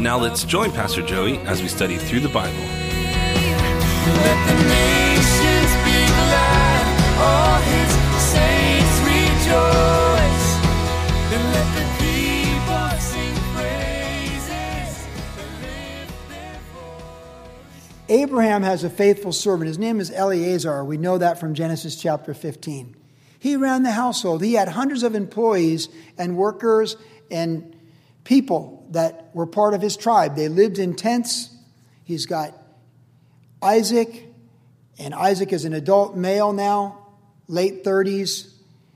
Now let's join Pastor Joey as we study through the Bible. Let the nations be glad. All his saints rejoice. And let the people sing praises. lift their voice. Abraham has a faithful servant. His name is Eleazar. We know that from Genesis chapter 15. He ran the household. He had hundreds of employees and workers and people that were part of his tribe. They lived in tents. He's got Isaac, and Isaac is an adult male now, late 30s.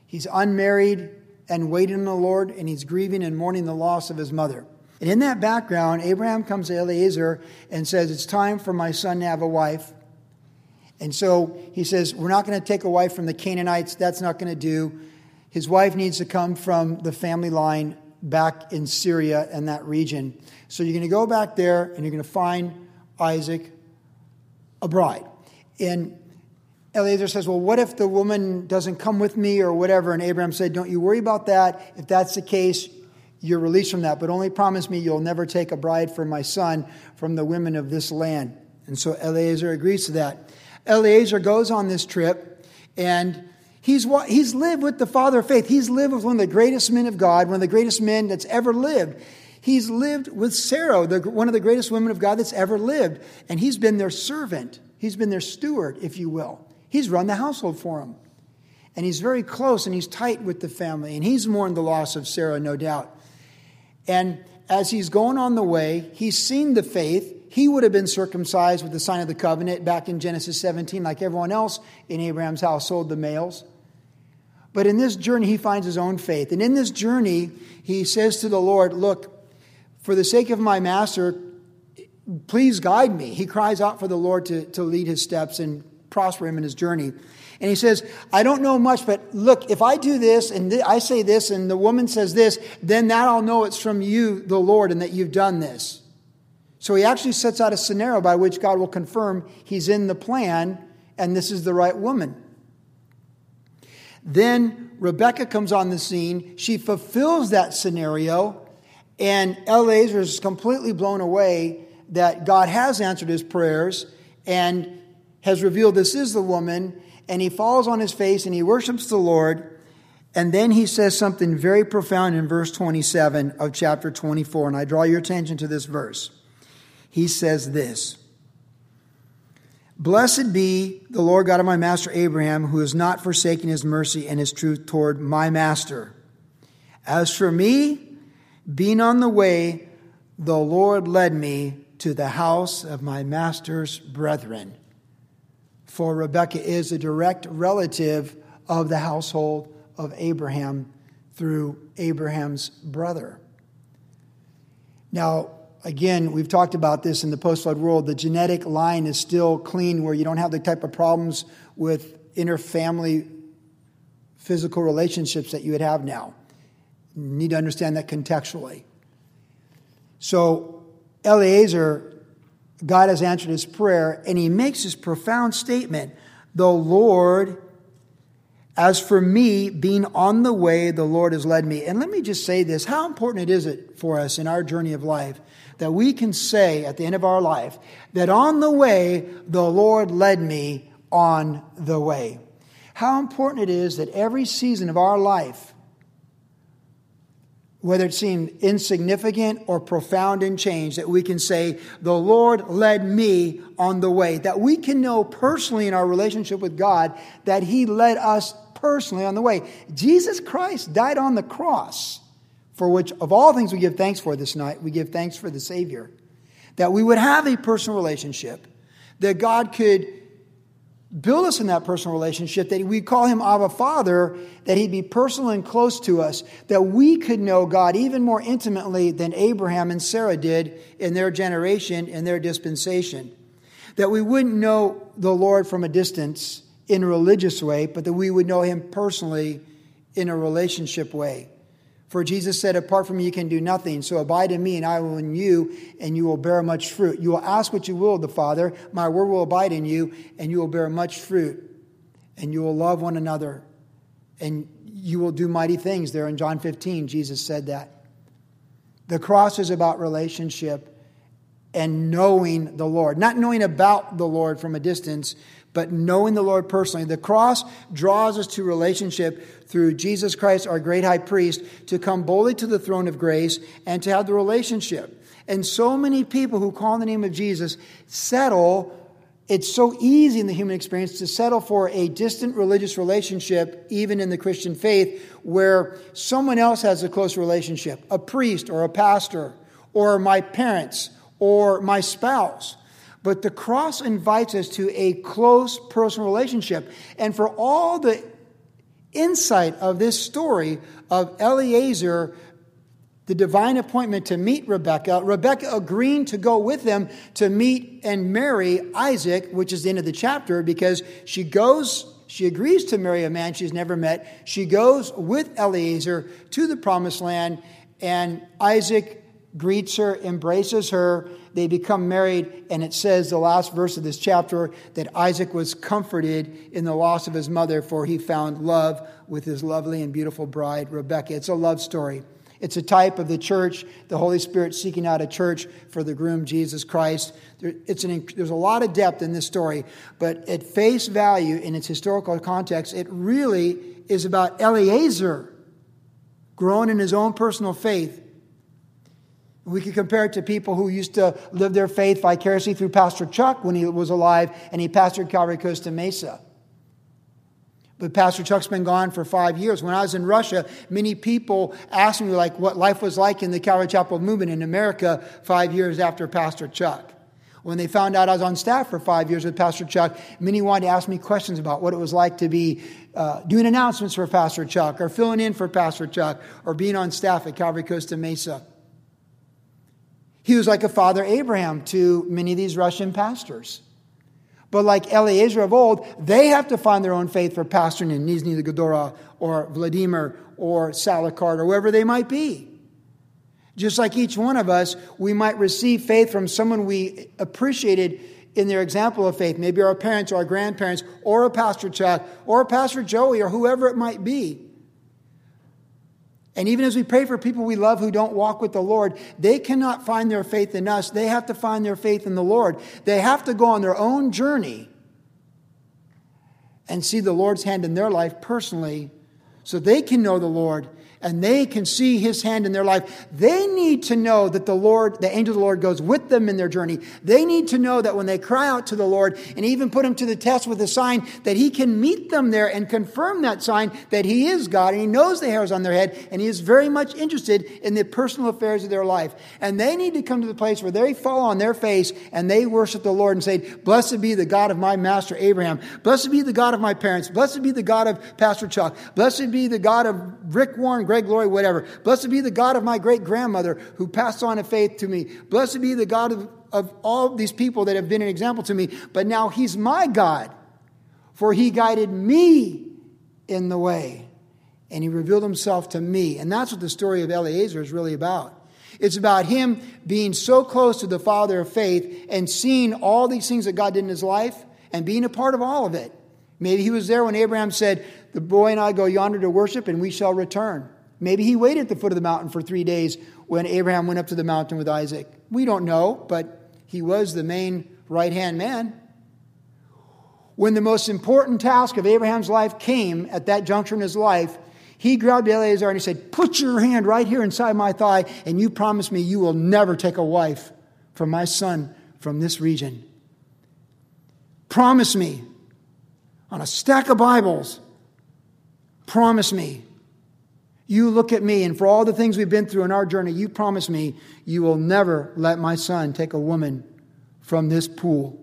He's unmarried and waiting on the Lord, and he's grieving and mourning the loss of his mother. And in that background, Abraham comes to Eliezer and says, It's time for my son to have a wife. And so he says, We're not going to take a wife from the Canaanites. That's not going to do. His wife needs to come from the family line back in Syria and that region. So you're going to go back there and you're going to find Isaac a bride. And Eliezer says, Well, what if the woman doesn't come with me or whatever? And Abraham said, Don't you worry about that. If that's the case, you're released from that. But only promise me you'll never take a bride for my son from the women of this land. And so Eliezer agrees to that. Eliezer goes on this trip and he's, he's lived with the father of faith. He's lived with one of the greatest men of God, one of the greatest men that's ever lived. He's lived with Sarah, the, one of the greatest women of God that's ever lived. And he's been their servant. He's been their steward, if you will. He's run the household for them. And he's very close and he's tight with the family. And he's mourned the loss of Sarah, no doubt. And as he's going on the way, he's seen the faith. He would have been circumcised with the sign of the covenant back in Genesis 17, like everyone else in Abraham's household, the males. But in this journey, he finds his own faith. And in this journey, he says to the Lord, Look, for the sake of my master, please guide me. He cries out for the Lord to, to lead his steps and prosper him in his journey. And he says, I don't know much, but look, if I do this and th- I say this and the woman says this, then that I'll know it's from you, the Lord, and that you've done this. So he actually sets out a scenario by which God will confirm he's in the plan and this is the right woman. Then Rebecca comes on the scene. She fulfills that scenario, and Eleazar is completely blown away that God has answered his prayers and has revealed this is the woman. And he falls on his face and he worships the Lord. And then he says something very profound in verse 27 of chapter 24. And I draw your attention to this verse. He says this Blessed be the Lord God of my master Abraham, who has not forsaken his mercy and his truth toward my master. As for me, being on the way, the Lord led me to the house of my master's brethren. For Rebekah is a direct relative of the household of Abraham through Abraham's brother. Now, again, we've talked about this in the post flood world. The genetic line is still clean where you don't have the type of problems with interfamily physical relationships that you would have now. You need to understand that contextually. So, Eliezer, God has answered his prayer, and he makes this profound statement The Lord, as for me, being on the way, the Lord has led me. And let me just say this how important it is it for us in our journey of life that we can say at the end of our life that on the way, the Lord led me on the way. How important it is that every season of our life, whether it seemed insignificant or profound in change, that we can say, The Lord led me on the way. That we can know personally in our relationship with God that He led us personally on the way. Jesus Christ died on the cross, for which, of all things we give thanks for this night, we give thanks for the Savior. That we would have a personal relationship, that God could build us in that personal relationship, that we call him Abba Father, that he'd be personal and close to us, that we could know God even more intimately than Abraham and Sarah did in their generation, in their dispensation. That we wouldn't know the Lord from a distance in a religious way, but that we would know him personally in a relationship way. For Jesus said, Apart from me, you can do nothing. So abide in me, and I will in you, and you will bear much fruit. You will ask what you will of the Father. My word will abide in you, and you will bear much fruit. And you will love one another. And you will do mighty things. There in John 15, Jesus said that. The cross is about relationship and knowing the Lord. Not knowing about the Lord from a distance, but knowing the Lord personally. The cross draws us to relationship through Jesus Christ, our great high priest, to come boldly to the throne of grace and to have the relationship. And so many people who call the name of Jesus settle. It's so easy in the human experience to settle for a distant religious relationship, even in the Christian faith, where someone else has a close relationship a priest or a pastor, or my parents, or my spouse. But the cross invites us to a close personal relationship. And for all the insight of this story of Eliezer, the divine appointment to meet Rebekah, Rebekah agreeing to go with them to meet and marry Isaac, which is the end of the chapter, because she goes, she agrees to marry a man she's never met. She goes with Eliezer to the promised land, and Isaac greets her, embraces her, they become married, and it says, the last verse of this chapter, that Isaac was comforted in the loss of his mother, for he found love with his lovely and beautiful bride, Rebecca. It's a love story. It's a type of the church, the Holy Spirit seeking out a church for the groom, Jesus Christ. There, an, there's a lot of depth in this story, but at face value, in its historical context, it really is about Eliezer growing in his own personal faith we could compare it to people who used to live their faith vicariously through Pastor Chuck when he was alive and he pastored Calvary Costa Mesa. But Pastor Chuck's been gone for five years. When I was in Russia, many people asked me like what life was like in the Calvary Chapel movement in America five years after Pastor Chuck. When they found out I was on staff for five years with Pastor Chuck, many wanted to ask me questions about what it was like to be uh, doing announcements for Pastor Chuck, or filling in for Pastor Chuck, or being on staff at Calvary Costa Mesa. He was like a father Abraham to many of these Russian pastors. But like Eliezer of old, they have to find their own faith for pastoring in Nizhny Novgorod or Vladimir or Salekhard or wherever they might be. Just like each one of us, we might receive faith from someone we appreciated in their example of faith, maybe our parents or our grandparents, or a Pastor Chuck, or a Pastor Joey, or whoever it might be. And even as we pray for people we love who don't walk with the Lord, they cannot find their faith in us. They have to find their faith in the Lord. They have to go on their own journey and see the Lord's hand in their life personally so they can know the Lord and they can see his hand in their life, they need to know that the Lord, the angel of the Lord goes with them in their journey. They need to know that when they cry out to the Lord and even put him to the test with a sign, that he can meet them there and confirm that sign that he is God and he knows the hairs on their head and he is very much interested in the personal affairs of their life. And they need to come to the place where they fall on their face and they worship the Lord and say, Blessed be the God of my master Abraham. Blessed be the God of my parents. Blessed be the God of Pastor Chuck. Blessed be the God of Rick Warren, Greg Laurie, whatever. Blessed be the God of my great grandmother who passed on a faith to me. Blessed be the God of, of all these people that have been an example to me. But now he's my God, for he guided me in the way and he revealed himself to me. And that's what the story of Eliezer is really about. It's about him being so close to the Father of faith and seeing all these things that God did in his life and being a part of all of it. Maybe he was there when Abraham said, The boy and I go yonder to worship, and we shall return. Maybe he waited at the foot of the mountain for three days when Abraham went up to the mountain with Isaac. We don't know, but he was the main right hand man. When the most important task of Abraham's life came at that juncture in his life, he grabbed Eleazar and he said, Put your hand right here inside my thigh, and you promise me you will never take a wife from my son from this region. Promise me on a stack of Bibles. Promise me. You look at me, and for all the things we've been through in our journey, you promise me you will never let my son take a woman from this pool.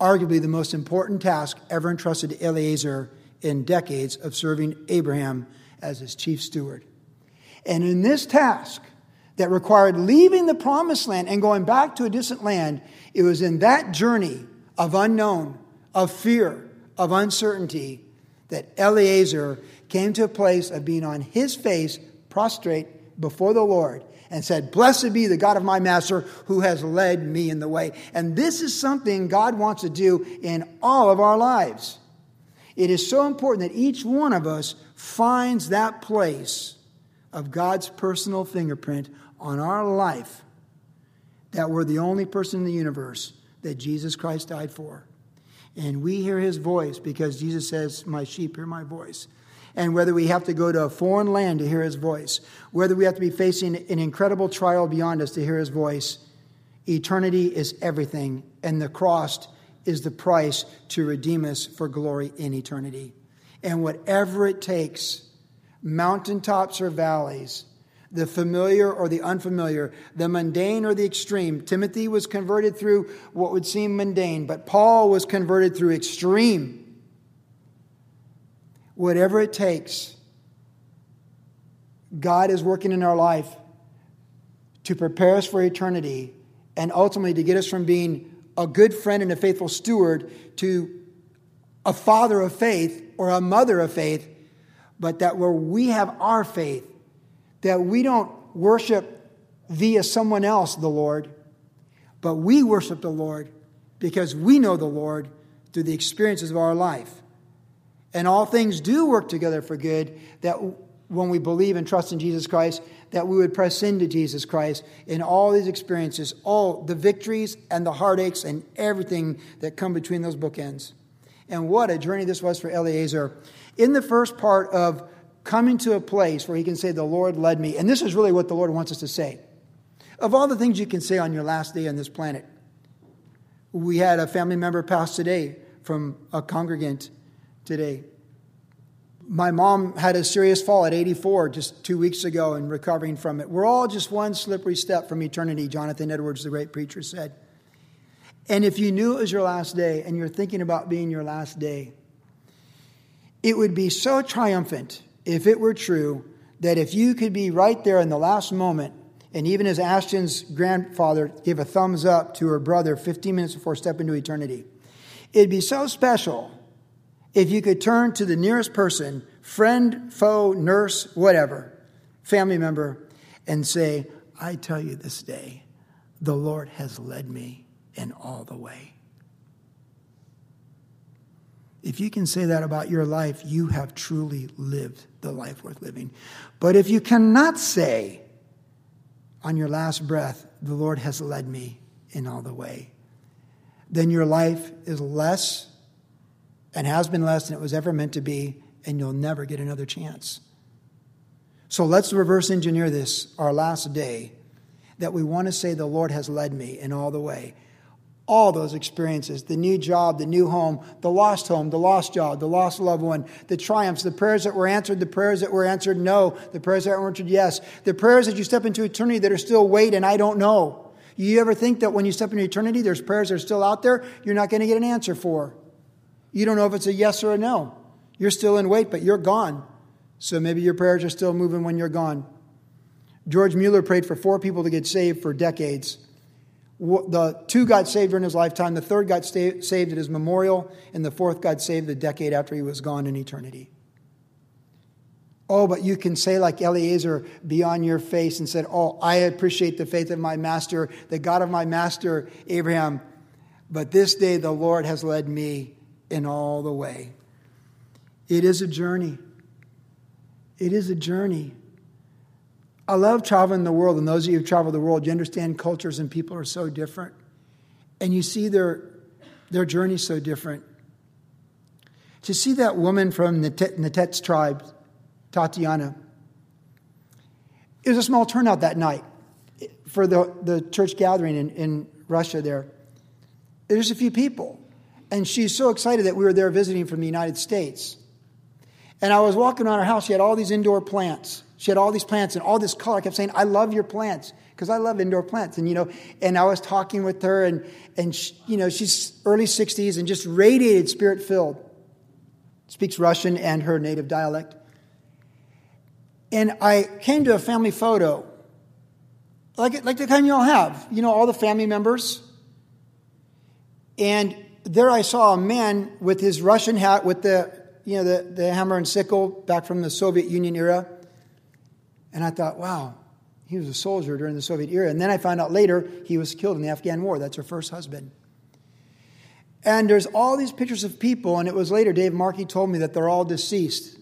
arguably the most important task ever entrusted to Eliezer in decades of serving Abraham as his chief steward. And in this task that required leaving the promised land and going back to a distant land, it was in that journey of unknown, of fear, of uncertainty that Eliezer came to a place of being on his face, prostrate before the Lord, and said, Blessed be the God of my master who has led me in the way. And this is something God wants to do in all of our lives. It is so important that each one of us finds that place of God's personal fingerprint on our life that we're the only person in the universe that Jesus Christ died for. And we hear his voice because Jesus says, My sheep hear my voice. And whether we have to go to a foreign land to hear his voice, whether we have to be facing an incredible trial beyond us to hear his voice, eternity is everything. And the cross is the price to redeem us for glory in eternity. And whatever it takes, mountaintops or valleys, the familiar or the unfamiliar, the mundane or the extreme. Timothy was converted through what would seem mundane, but Paul was converted through extreme. Whatever it takes, God is working in our life to prepare us for eternity and ultimately to get us from being a good friend and a faithful steward to a father of faith or a mother of faith, but that where we have our faith, that we don't worship via someone else the Lord, but we worship the Lord because we know the Lord through the experiences of our life. And all things do work together for good that when we believe and trust in Jesus Christ, that we would press into Jesus Christ in all these experiences, all the victories and the heartaches and everything that come between those bookends. And what a journey this was for Eliezer. In the first part of coming to a place where he can say, The Lord led me. And this is really what the Lord wants us to say. Of all the things you can say on your last day on this planet, we had a family member pass today from a congregant today. My mom had a serious fall at 84 just two weeks ago and recovering from it. We're all just one slippery step from eternity, Jonathan Edwards, the great preacher, said. And if you knew it was your last day and you're thinking about being your last day, it would be so triumphant if it were true that if you could be right there in the last moment, and even as Ashton's grandfather gave a thumbs up to her brother 15 minutes before stepping into eternity, it'd be so special if you could turn to the nearest person, friend, foe, nurse, whatever, family member, and say, I tell you this day, the Lord has led me in all the way. If you can say that about your life, you have truly lived the life worth living. But if you cannot say on your last breath, the Lord has led me in all the way, then your life is less and has been less than it was ever meant to be, and you'll never get another chance. So let's reverse engineer this, our last day, that we want to say, The Lord has led me in all the way all those experiences the new job, the new home, the lost home, the lost job, the lost loved one, the triumphs, the prayers that were answered, the prayers that were answered no, the prayers that were answered yes, the prayers that you step into eternity that are still wait and I don't know. You ever think that when you step into eternity, there's prayers that are still out there you're not going to get an answer for? You don't know if it's a yes or a no. You're still in wait, but you're gone. So maybe your prayers are still moving when you're gone. George Mueller prayed for four people to get saved for decades the two got saved during his lifetime, the third got saved at his memorial, and the fourth got saved a decade after he was gone in eternity. Oh, but you can say, like Eliezer, be on your face and said, Oh, I appreciate the faith of my master, the God of my master, Abraham. But this day the Lord has led me in all the way. It is a journey. It is a journey. I love traveling the world, and those of you who travel the world, you understand cultures and people are so different. And you see their, their journey so different. To see that woman from the Nenets tribe, Tatiana, it was a small turnout that night for the, the church gathering in, in Russia there. There's a few people. And she's so excited that we were there visiting from the United States. And I was walking around her house. She had all these indoor plants. She had all these plants and all this color. I kept saying, I love your plants because I love indoor plants. And, you know, and I was talking with her and, and she, you know, she's early 60s and just radiated spirit filled. Speaks Russian and her native dialect. And I came to a family photo, like, like the kind you all have, you know, all the family members. And there I saw a man with his Russian hat with the, you know, the, the hammer and sickle back from the Soviet Union era. And I thought, wow, he was a soldier during the Soviet era. And then I found out later he was killed in the Afghan war. That's her first husband. And there's all these pictures of people, and it was later Dave Markey told me that they're all deceased.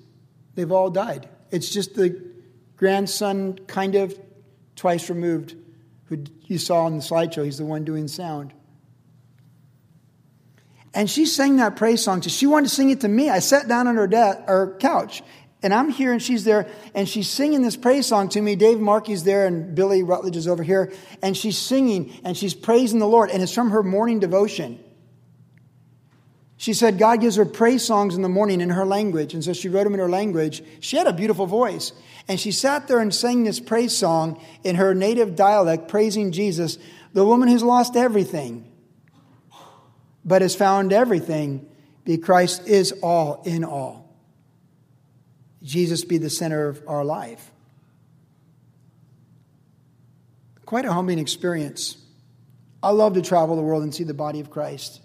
They've all died. It's just the grandson, kind of twice removed, who you saw on the slideshow. He's the one doing sound. And she sang that praise song. To, she wanted to sing it to me. I sat down on her, de- her couch, and I'm here, and she's there, and she's singing this praise song to me. Dave Markey's there, and Billy Rutledge is over here, and she's singing, and she's praising the Lord, and it's from her morning devotion. She said God gives her praise songs in the morning in her language, and so she wrote them in her language. She had a beautiful voice, and she sat there and sang this praise song in her native dialect, praising Jesus, the woman who's lost everything, but has found everything because Christ is all in all. Jesus be the center of our life. Quite a humbling experience. I love to travel the world and see the body of Christ.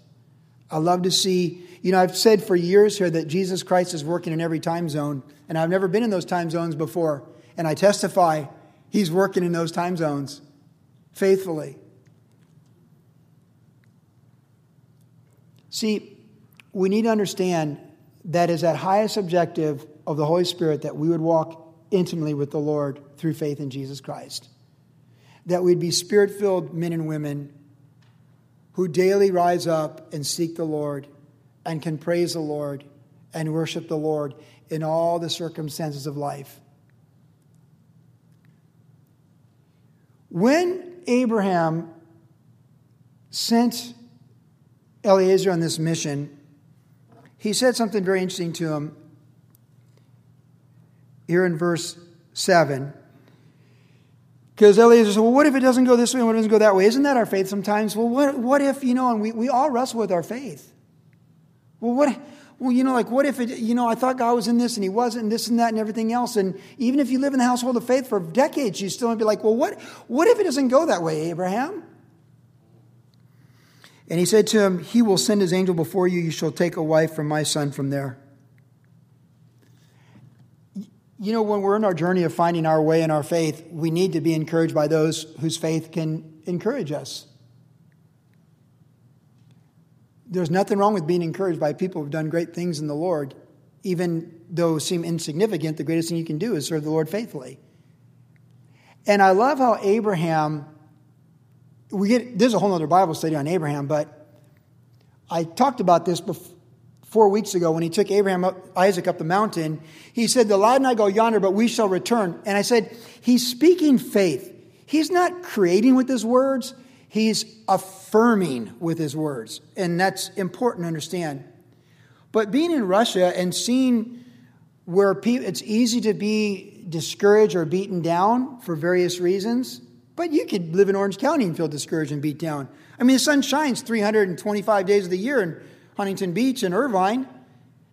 I love to see, you know, I've said for years here that Jesus Christ is working in every time zone, and I've never been in those time zones before. And I testify he's working in those time zones faithfully. See, we need to understand that is that highest objective of the Holy Spirit that we would walk intimately with the Lord through faith in Jesus Christ. That we'd be spirit filled men and women who daily rise up and seek the Lord and can praise the Lord and worship the Lord in all the circumstances of life. When Abraham sent Eliezer on this mission, he said something very interesting to him here in verse 7. Because Eliezer said, well, what if it doesn't go this way and what if it doesn't go that way? Isn't that our faith sometimes? Well, what, what if, you know, and we, we all wrestle with our faith. Well, what, well, you know, like what if it, you know, I thought God was in this and he wasn't and this and that and everything else. And even if you live in the household of faith for decades, you still be like, well, what, what if it doesn't go that way, Abraham? And he said to him, He will send his angel before you. You shall take a wife from my son from there. You know, when we're in our journey of finding our way in our faith, we need to be encouraged by those whose faith can encourage us. There's nothing wrong with being encouraged by people who've done great things in the Lord, even though seem insignificant. The greatest thing you can do is serve the Lord faithfully. And I love how Abraham, we get, there's a whole other Bible study on Abraham, but I talked about this before four weeks ago when he took Abraham up, Isaac up the mountain, he said, The lad and I go yonder, but we shall return. And I said, He's speaking faith. He's not creating with his words, he's affirming with his words. And that's important to understand. But being in Russia and seeing where people, it's easy to be discouraged or beaten down for various reasons, but you could live in Orange County and feel discouraged and beat down. I mean, the sun shines 325 days of the year, in Huntington Beach and Irvine,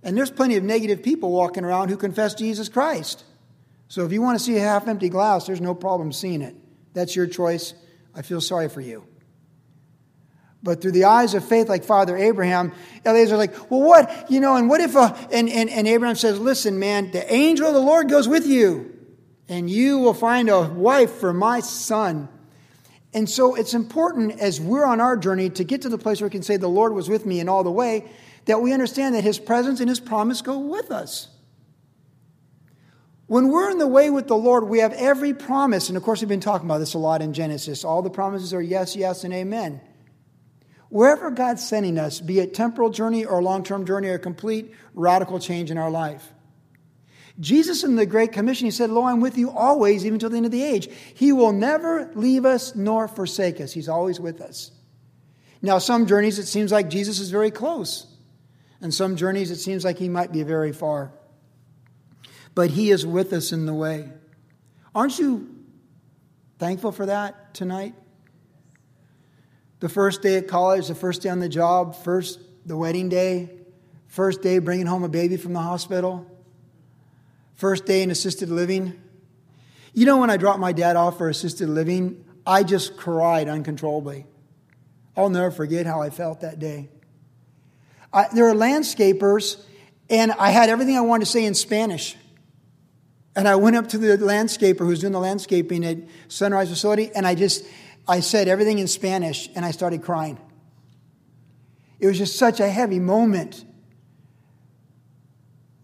and there's plenty of negative people walking around who confess Jesus Christ. So if you want to see a half empty glass, there's no problem seeing it. That's your choice. I feel sorry for you. But through the eyes of faith, like Father Abraham, Eliezer like, well, what? You know, and what if, a, and, and, and Abraham says, listen, man, the angel of the Lord goes with you, and you will find a wife for my son. And so it's important as we're on our journey to get to the place where we can say, The Lord was with me in all the way, that we understand that His presence and His promise go with us. When we're in the way with the Lord, we have every promise. And of course, we've been talking about this a lot in Genesis. All the promises are yes, yes, and amen. Wherever God's sending us, be it temporal journey or long term journey or complete radical change in our life, Jesus in the Great Commission, he said, Lo, I'm with you always, even till the end of the age. He will never leave us nor forsake us. He's always with us. Now, some journeys it seems like Jesus is very close, and some journeys it seems like he might be very far. but He is with us in the way. Aren't you thankful for that tonight? The first day at college, the first day on the job, first the wedding day, first day bringing home a baby from the hospital, first day in assisted living. You know, when I dropped my dad off for assisted living, I just cried uncontrollably. I'll never forget how I felt that day. I, there were landscapers, and I had everything I wanted to say in Spanish. And I went up to the landscaper who's doing the landscaping at Sunrise Facility, and I just, I said everything in Spanish, and I started crying. It was just such a heavy moment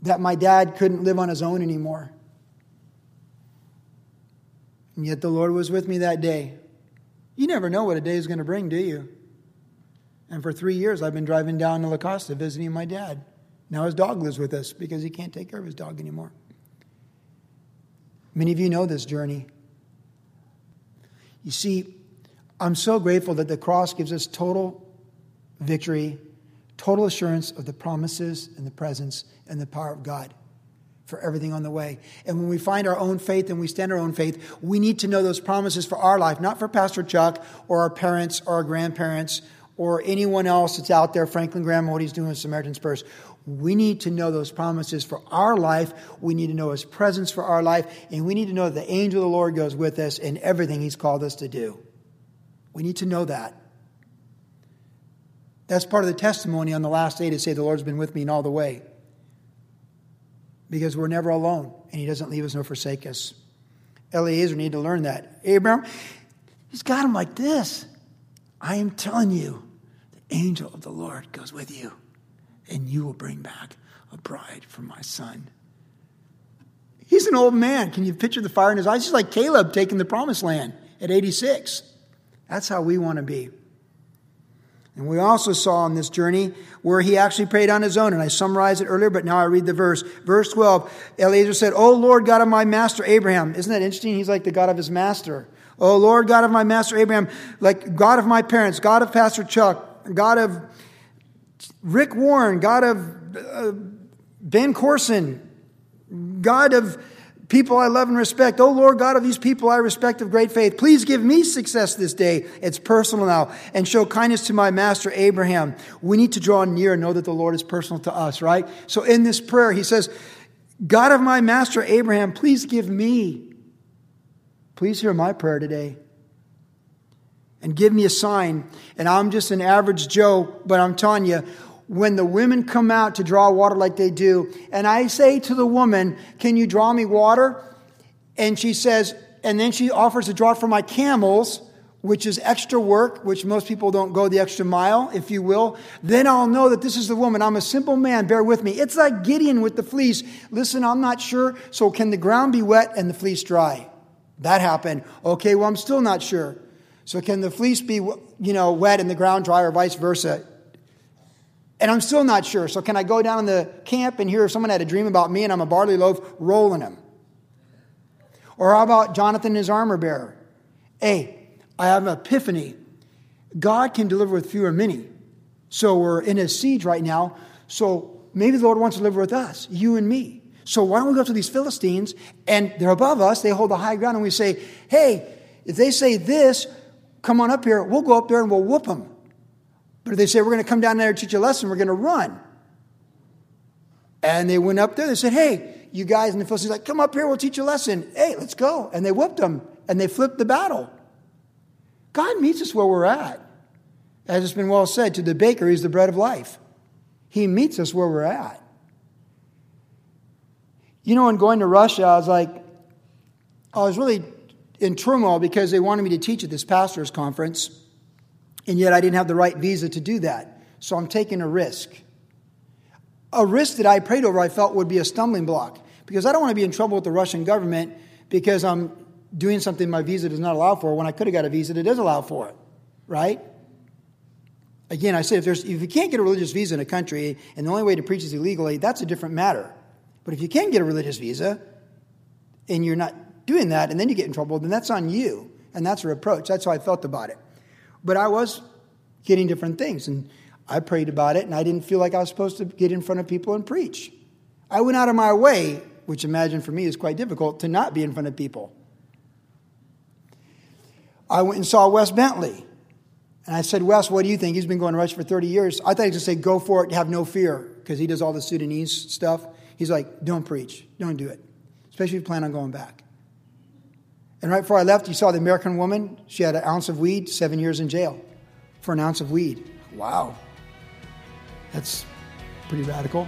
that my dad couldn't live on his own anymore. And yet the Lord was with me that day. You never know what a day is going to bring, do you? And for three years, I've been driving down to La Costa visiting my dad. Now his dog lives with us because he can't take care of his dog anymore. Many of you know this journey. You see, I'm so grateful that the cross gives us total victory, total assurance of the promises and the presence and the power of God for everything on the way. And when we find our own faith and we stand our own faith, we need to know those promises for our life, not for Pastor Chuck or our parents or our grandparents or anyone else that's out there, Franklin Graham, what he's doing with Samaritan's Purse. We need to know those promises for our life. We need to know his presence for our life. And we need to know that the angel of the Lord goes with us in everything he's called us to do. We need to know that. That's part of the testimony on the last day to say the Lord's been with me in all the way. Because we're never alone, and he doesn't leave us nor forsake us. Eliezer need to learn that. Abraham, he's got him like this. I am telling you, the angel of the Lord goes with you, and you will bring back a bride for my son. He's an old man. Can you picture the fire in his eyes? He's like Caleb taking the promised land at 86. That's how we want to be. And we also saw on this journey where he actually prayed on his own. And I summarized it earlier, but now I read the verse. Verse 12 Eliezer said, O Lord God of my master Abraham. Isn't that interesting? He's like the God of his master. O Lord God of my master Abraham, like God of my parents, God of Pastor Chuck, God of Rick Warren, God of uh, Ben Courson, God of people I love and respect. Oh Lord God of these people I respect of great faith, please give me success this day. It's personal now. And show kindness to my master Abraham. We need to draw near and know that the Lord is personal to us, right? So in this prayer, he says, God of my master Abraham, please give me. Please hear my prayer today. And give me a sign. And I'm just an average Joe, but I'm telling you, when the women come out to draw water like they do, and I say to the woman, Can you draw me water? And she says, and then she offers to draw for my camels, which is extra work, which most people don't go the extra mile, if you will. Then I'll know that this is the woman. I'm a simple man, bear with me. It's like Gideon with the fleece. Listen, I'm not sure, so can the ground be wet and the fleece dry? That happened. Okay, well, I'm still not sure. So can the fleece be, you know, wet and the ground dry or vice versa? And I'm still not sure. So, can I go down in the camp and hear if someone had a dream about me and I'm a barley loaf rolling him? Or how about Jonathan and his armor bearer? Hey, I have an epiphany. God can deliver with few or many. So, we're in a siege right now. So, maybe the Lord wants to deliver with us, you and me. So, why don't we go to these Philistines and they're above us, they hold the high ground, and we say, hey, if they say this, come on up here, we'll go up there and we'll whoop them. But if they say, we're going to come down there and teach a lesson, we're going to run. And they went up there, they said, hey, you guys in the Philistines, like, come up here, we'll teach a lesson. Hey, let's go. And they whipped them and they flipped the battle. God meets us where we're at. As it's been well said, to the baker, he's the bread of life. He meets us where we're at. You know, in going to Russia, I was like, I was really in turmoil because they wanted me to teach at this pastor's conference. And yet I didn't have the right visa to do that. So I'm taking a risk. A risk that I prayed over I felt would be a stumbling block because I don't want to be in trouble with the Russian government because I'm doing something my visa does not allow for when I could have got a visa that does allow for it, right? Again, I say if, there's, if you can't get a religious visa in a country and the only way to preach is illegally, that's a different matter. But if you can get a religious visa and you're not doing that and then you get in trouble, then that's on you. And that's a reproach. That's how I felt about it. But I was getting different things. And I prayed about it, and I didn't feel like I was supposed to get in front of people and preach. I went out of my way which imagine for me is quite difficult to not be in front of people. I went and saw Wes Bentley. And I said, Wes, what do you think? He's been going to Rush for 30 years. I thought he was going to say, go for it, have no fear, because he does all the Sudanese stuff. He's like, don't preach, don't do it, especially if you plan on going back. And right before I left, you saw the American woman. She had an ounce of weed, seven years in jail for an ounce of weed. Wow. That's pretty radical.